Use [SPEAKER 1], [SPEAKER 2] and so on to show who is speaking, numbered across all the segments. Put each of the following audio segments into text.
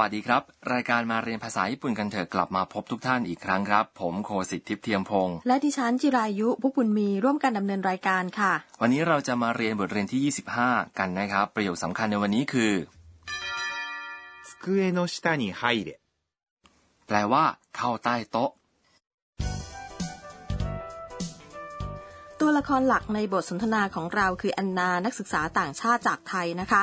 [SPEAKER 1] วัสดีครับ รายการมาเรียนภาษาญี่ปุ่นกันเถอะกลับมาพบทุกท่านอีกครั้งครับ ผมโคสิทธิ์ทิพย์เทียมพงศ์
[SPEAKER 2] และดิฉันจิรายุพุกบุญมีร่วมกันดำเนินรายการค่ะ
[SPEAKER 1] วันนี้เราจะมาเรียนบทเรียนที่ 25 กันนะครับ ประโยคสำคัญในวันนี้คือ
[SPEAKER 3] 机の下に入れ
[SPEAKER 1] แปลว่า เข้าใต้โต๊ะ
[SPEAKER 2] ตัวละครหลักในบทสนทนาของเราคืออันนานักศึกษาต่างชาติจากไทยนะคะ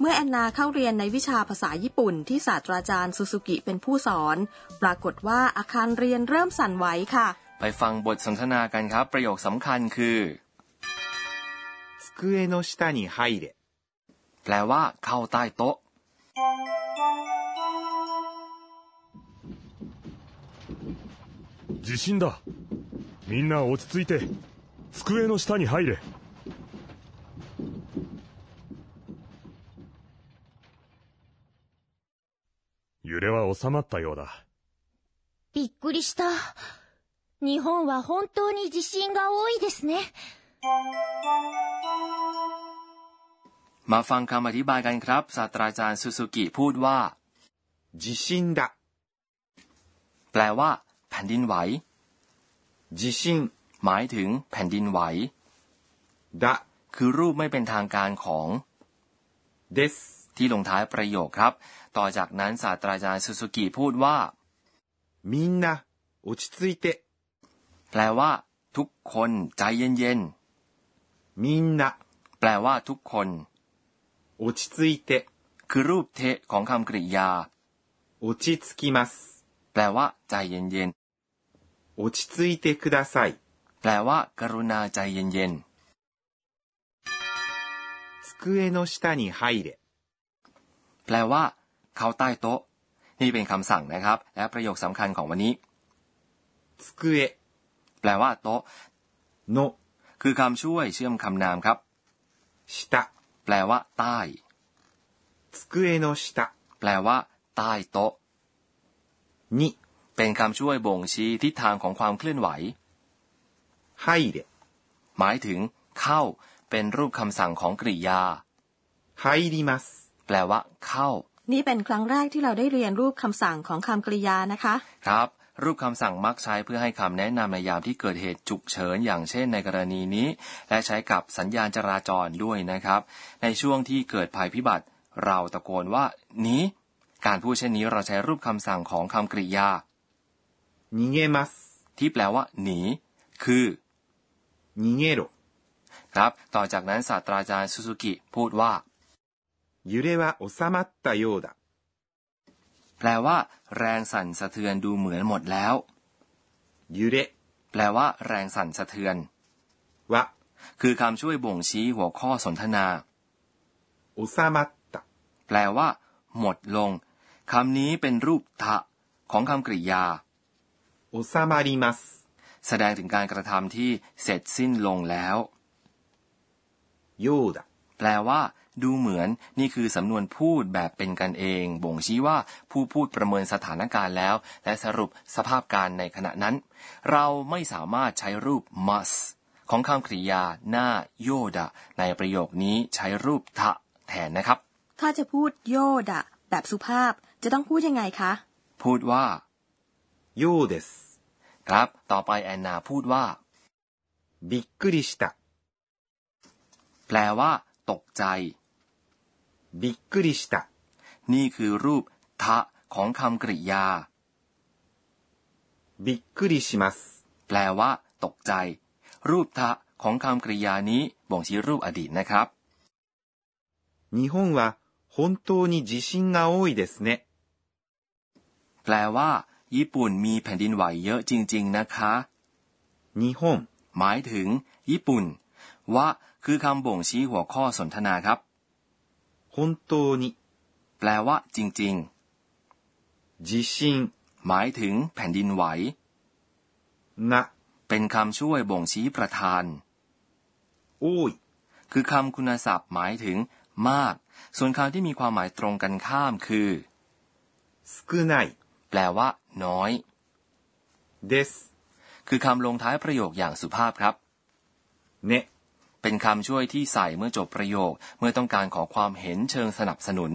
[SPEAKER 2] เมื่อแอนนาเข้าเรียนในวิชาภาษาญี่ปุ่นที่ศาสตราจารย์ซูซูกิเป็นผู้สอน ปรากฏว่าอาคารเรียนเริ่มสั่นไหวค่ะ
[SPEAKER 1] ไปฟังบทสนทนากันครับ ประโยคสำคัญคือ
[SPEAKER 3] 机の下に入れ。
[SPEAKER 1] แปลว่า เข้าใต้โต๊ะ
[SPEAKER 4] 地震だみんな落ち着いて机の下に入れ 収まったようだ
[SPEAKER 5] びっくりした。日本は本当に地震が多いですね。
[SPEAKER 1] มาฟังคำอธิบายกันครับ ศาสตราจารย์ซูซูกิพูดว่า
[SPEAKER 3] 地震だ。
[SPEAKER 1] แปลว่า แผ่นดินไหว
[SPEAKER 3] 地震
[SPEAKER 1] หมายถึง แผ่นดินไหว
[SPEAKER 3] だ
[SPEAKER 1] คือรูปไม่เป็นทางการของ
[SPEAKER 3] です。
[SPEAKER 1] ที่ลงท้ายประโยคครับ ต่อจากนั้นศาสตราจารย์ซูซูกิพูดว่า
[SPEAKER 3] みんな落ち着いて。
[SPEAKER 1] แปลว่า ทุกคนใจเย็น
[SPEAKER 3] みんな
[SPEAKER 1] ๆ แปลว่า ทุกคน
[SPEAKER 3] 落ち着いて。
[SPEAKER 1] คือรูปเทะของคำกริยา
[SPEAKER 3] 落ち着きます。
[SPEAKER 1] แปลว่า ใจเย็น
[SPEAKER 3] 落ち着いてください。
[SPEAKER 1] ๆ แปลว่า กรุณาใจเย็น
[SPEAKER 3] 机の下に入れ。
[SPEAKER 1] แปลว่าเขาใต้โต๊ะ นี่เป็นคำสั่งนะครับ และประโยคสำคัญของวันนี้
[SPEAKER 3] สกุเอะ
[SPEAKER 1] แปลว่าโต๊ะ
[SPEAKER 3] โน
[SPEAKER 1] คือคำช่วยเชื่อมคำนามครับ
[SPEAKER 3] ชิตะ
[SPEAKER 1] แปลว่า ใต้
[SPEAKER 3] สกุเอะโนชิตะ
[SPEAKER 1] แปลว่า ใต้โต๊ะ
[SPEAKER 3] นิ
[SPEAKER 1] เป็นคำช่วยบ่งชี้ทิศทางของความเคลื่อนไหว
[SPEAKER 3] ไฮเด
[SPEAKER 1] หมายถึง เข้า เป็นรูปคำสั่งของกริยา
[SPEAKER 3] ไฮดิมัส
[SPEAKER 1] แปลว่า เข้า
[SPEAKER 2] นี่เป็นครั้งแรกที่เราได้เรียนรูปคำสั่งของคำกริยานะคะ
[SPEAKER 1] ครับ รูปคำสั่งมักใช้เพื่อให้คำแนะนำในยามที่เกิดเหตุฉุกเฉินอย่างเช่นในกรณีนี้ และใช้กับสัญญาณจราจรด้วยนะครับ ในช่วงที่เกิดภัยพิบัติ เราตะโกนว่าหนีการพูดเช่นนี้เราใช้รูปคำสั่งของคำกริยา
[SPEAKER 3] หนีเงมัส
[SPEAKER 1] ที่แปลว่า หนี คือ
[SPEAKER 3] หนีเงโร
[SPEAKER 1] ครับ ต่อจากนั้นศาสตราจารย์ซูซูกิพูดว่า
[SPEAKER 3] 揺れは収まったようだ。
[SPEAKER 1] แปลว่า แรงสั่นสะเทือนดูเหมือนหมดแล้ว
[SPEAKER 3] 揺れ
[SPEAKER 1] แปลว่า แรงสั่นสะเทือน
[SPEAKER 3] は
[SPEAKER 1] คือคำช่วยบ่งชี้หัวข้อสนทนา
[SPEAKER 3] 収まった。
[SPEAKER 1] แปลว่า หมดลง คำนี้เป็นรูปทะของคำกริยา
[SPEAKER 3] 収まります。
[SPEAKER 1] แสดงถึงการกระทำที่เสร็จสิ้นลงแล้ว
[SPEAKER 3] ようだ。
[SPEAKER 1] แปลว่า ดูเหมือนนี่คือสำนวนพูดแบบเป็นกันเอง บ่งชี้ว่าผู้พูดประเมินสถานการณ์แล้ว และสรุปสภาพการในขณะนั้น เราไม่สามารถใช้รูป must ของคำกริยาหน้าโยดะในประโยคนี้ใช้รูปทะแทนนะครับ
[SPEAKER 2] ถ้าจะพูดโยดะแบบสุภาพจะต้องพูดยังไงคะ
[SPEAKER 1] พูดว่า
[SPEAKER 3] โยเดส
[SPEAKER 1] ครับ ต่อไปแอนนาพูดว่า
[SPEAKER 3] บิกริชตะ
[SPEAKER 1] แปลว่า ตกใจ
[SPEAKER 3] びっくりした。
[SPEAKER 1] นี่คือรูปทะของคำกริยา
[SPEAKER 3] びっくりします。
[SPEAKER 1] แปลว่า ตกใจ รูปทะของคำกริยานี้บ่งชี้รูปอดีตนะครับ
[SPEAKER 3] 日本は本当に地震が多いですね。
[SPEAKER 1] แปลว่า ญี่ปุ่นมีแผ่นดินไหวเยอะจริง ๆ นะคะ
[SPEAKER 3] 日本
[SPEAKER 1] หมายถึง ญี่ปุ่น ว่าคือคำบ่งชี้หัวข้อสนทนาครับ
[SPEAKER 3] 本当に
[SPEAKER 1] แปลว่า จริง
[SPEAKER 3] 地震
[SPEAKER 1] ๆ หมายถึง แผ่นดินไหว
[SPEAKER 3] が
[SPEAKER 1] เป็นคำช่วยบ่งชี้ประธาน
[SPEAKER 3] 多い
[SPEAKER 1] คือคำคุณศัพท์หมายถึง มาก ส่วนคำที่มีความหมายตรงกันข้ามคือ
[SPEAKER 3] 少ない
[SPEAKER 1] แปลว่า น้อย
[SPEAKER 3] です。
[SPEAKER 1] คือคำลงท้ายประโยคอย่างสุภาพครับ
[SPEAKER 3] ね
[SPEAKER 1] เป็นคำช่วยที่ใส่เมื่อจบประโยค เมื่อต้องการขอความเห็นเชิงสนับสนุน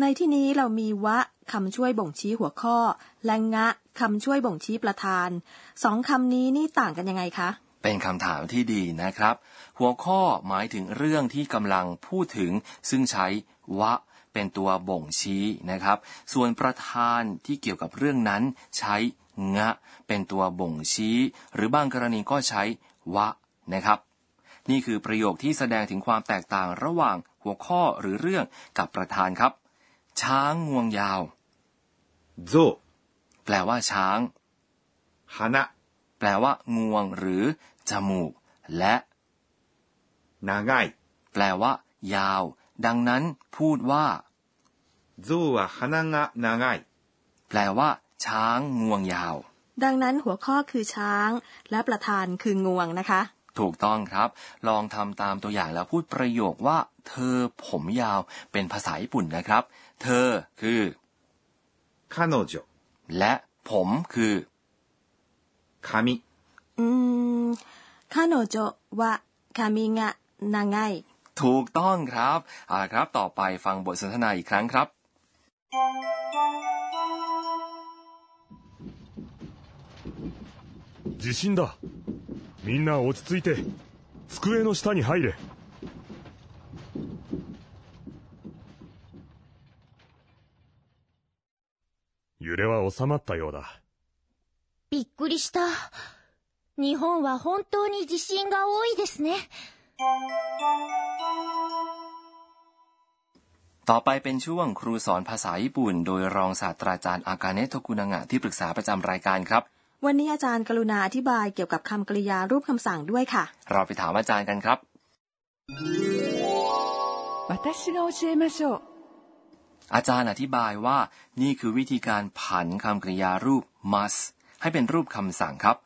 [SPEAKER 2] ในที่นี้เรามีวะคำช่วยบ่งชี้หัวข้อ และงะคำช่วยบ่งชี้ประธานสองคำนี้นี่ต่างกันยังไงคะ
[SPEAKER 1] เป็นคำถามที่ดีนะครับ หัวข้อหมายถึงเรื่องที่กำลังพูดถึง ซึ่งใช้วะเป็นตัวบ่งชี้นะครับ ส่วนประธานที่เกี่ยวกับเรื่องนั้น ใช้งะ เป็นตัวบ่งชี้ หรือบางกรณีก็ใช้วะนะครับ นี่คือประโยคที่แสดงถึงความแตกต่างระหว่างหัวข้อหรือเรื่องกับประธานครับ ช้างงวงยาว
[SPEAKER 3] โซ
[SPEAKER 1] แปลว่าช้าง
[SPEAKER 3] ฮานะ
[SPEAKER 1] แปลว่างวงหรือ จมูก และ
[SPEAKER 3] นางไง
[SPEAKER 1] แปลว่า ยาว ดังนั้น พูดว่า
[SPEAKER 3] โซะฮานางะนางไง
[SPEAKER 1] แปลว่า ช้างงวงยาว
[SPEAKER 2] ดังนั้นหัวข้อคือช้าง และประธานคืองวงนะคะ
[SPEAKER 1] ถูกต้องครับ ลองทำตามตัวอย่างแล้วพูดประโยคว่า เธอผมยาวเป็นภาษาญี่ปุ่นนะครับ เธอคือ
[SPEAKER 3] 彼女、
[SPEAKER 1] และผมคือ
[SPEAKER 3] 髪、
[SPEAKER 2] อืมคาโนโจวะคามิงะนางไง
[SPEAKER 1] ถูกต้องครับเอาละครับ ต่อไปฟังบทสนทนาอีกครั้งครับ
[SPEAKER 4] 地震だ みんな落ち着いて机の下に入れ揺れは収まったようだ
[SPEAKER 5] びっくりした。日本は本当に地震が多いですね。
[SPEAKER 1] ต่อไปเป็นช่วงครูสอนภาษาญี่ปุ่น โดยรองศาสตราจารย์อากาเนะโทกุนางะที่ปรึกษาประจำรายการครับ
[SPEAKER 2] วันนี้อาจารย์กรุณาอธิบายเกี่ยวกับคำกริยารูปคำสั่งด้วยค่ะ
[SPEAKER 1] เราไปถามอาจารย์กันครับ
[SPEAKER 6] 私が教えましょう
[SPEAKER 1] อาจารย์อธิบายว่า นี่คือวิธีการผันคำกริยารูป must ให้เป็นรูปคำสั่งครับ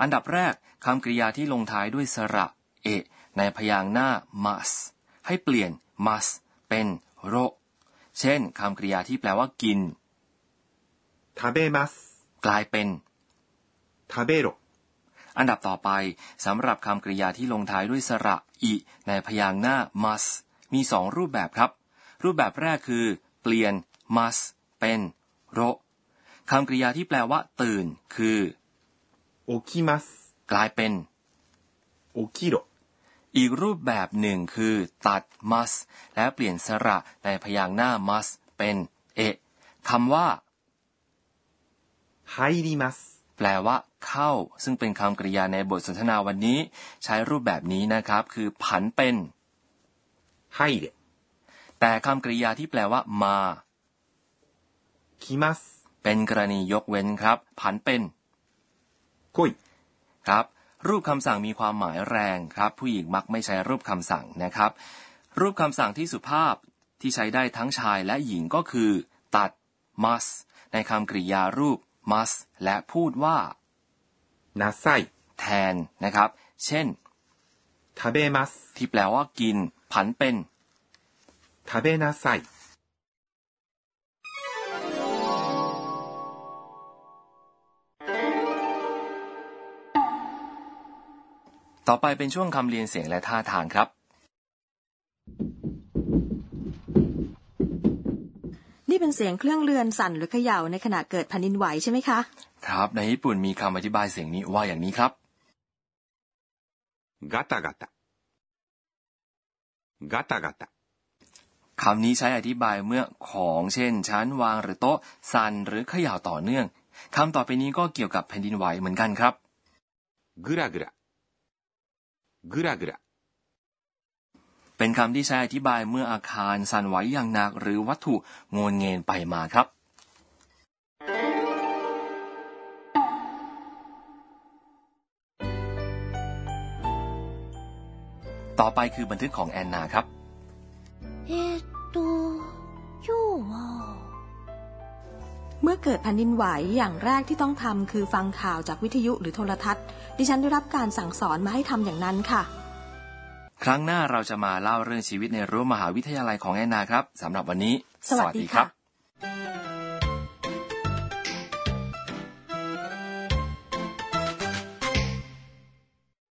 [SPEAKER 1] อันดับแรกคำกริยาที่ลงท้ายด้วยสระเอะในพยางค์หน้า must ให้เปลี่ยน must เป็นโรเช่นคำกริยาที่แปลว่ากิน
[SPEAKER 3] 食べます。
[SPEAKER 1] กลายเป็น
[SPEAKER 3] ทาเบโร
[SPEAKER 1] อันดับต่อไปสำหรับคำกริยาที่ลงท้ายด้วยสระอิในพยางหน้า must มีสองรูปแบบครับ รูปแบบแรกคือ เปลี่ยน must เป็นโรคำกริยาที่แปลว่า ตื่น คือ
[SPEAKER 3] โอคิมัส
[SPEAKER 1] กลายเป็น
[SPEAKER 3] โอคิโร
[SPEAKER 1] อีกรูปแบบหนึ่งคือ ตัด must และเปลี่ยนสระในพยางหน้า must เป็นเอคำว่า
[SPEAKER 3] ไฮริมัส
[SPEAKER 1] แปลว่า เข้า ซึ่งเป็นคำกริยาในบทสนทนาวันนี้ ใช้รูปแบบนี้นะครับ คือผันเป็น
[SPEAKER 3] ให้
[SPEAKER 1] แต่คำกริยาที่แปลว่า มา
[SPEAKER 3] คิมัส
[SPEAKER 1] เป็นกรณียกเว้นครับ ผันเป็น
[SPEAKER 3] คุย
[SPEAKER 1] ครับ รูปคำสั่งมีความหมายแรงครับ ผู้หญิงมักไม่ใช้รูปคำสั่งนะครับ รูปคำสั่งที่สุภาพที่ใช้ได้ทั้งชายและหญิงก็คือ ตัดมัสในคำกริยารูป มัสและพูดว่า
[SPEAKER 3] นาไซ
[SPEAKER 1] แทนนะครับ เช่น
[SPEAKER 3] ทาเบมัส
[SPEAKER 1] ที่แปลว่ากิน ผันเป็น
[SPEAKER 3] ทาเบนาไซ
[SPEAKER 1] ต่อไปเป็นช่วงคำเรียนเสียงและท่าทางครับ
[SPEAKER 2] เ็นเสียงเครื่องเรือนสั่นหรือเขย่าในขณะเกิดแผ่นดินไหวใช่ไหมคะ
[SPEAKER 1] ครับ ในญี่ปุ่นมีคำอธิบายเสียงนี้ว่าอย่างนี้ครับ
[SPEAKER 3] กาตากาตากาตากาตา
[SPEAKER 1] คำนี้ใช้อธิบายเมื่อของเช่น ชั้นวางหรือโต๊ะ สั่นหรือเขย่าต่อเนื่องคำต่อไปนี้ก็เกี่ยวกับแผ่นดินไหวเหมือนกันครับ
[SPEAKER 3] กระกระกระกระ
[SPEAKER 1] เป็นคำที่ใช้อธิบายเมื่ออาคารสั่นไหวอย่างหนักหรือวัตถุงนเงินไปมาครับ ต่อไปคือบันทึกของแอนนาครับ
[SPEAKER 5] เอตูยูว
[SPEAKER 2] เมื่อเกิดแผ่นดินไหวอย่างแรกที่ต้องทำคือฟังข่าวจากวิทยุหรือโทรทัศน์ ดิฉันได้รับการสั่งสอนมาให้ทำอย่างนั้นค่ะ
[SPEAKER 1] ครั้งหน้าเราจะมาเล่าเรื่องชีวิตในรั้วมหาวิทยาลัยของแอนนาครับสำหรับวันนี้
[SPEAKER 2] สวัสดีครับ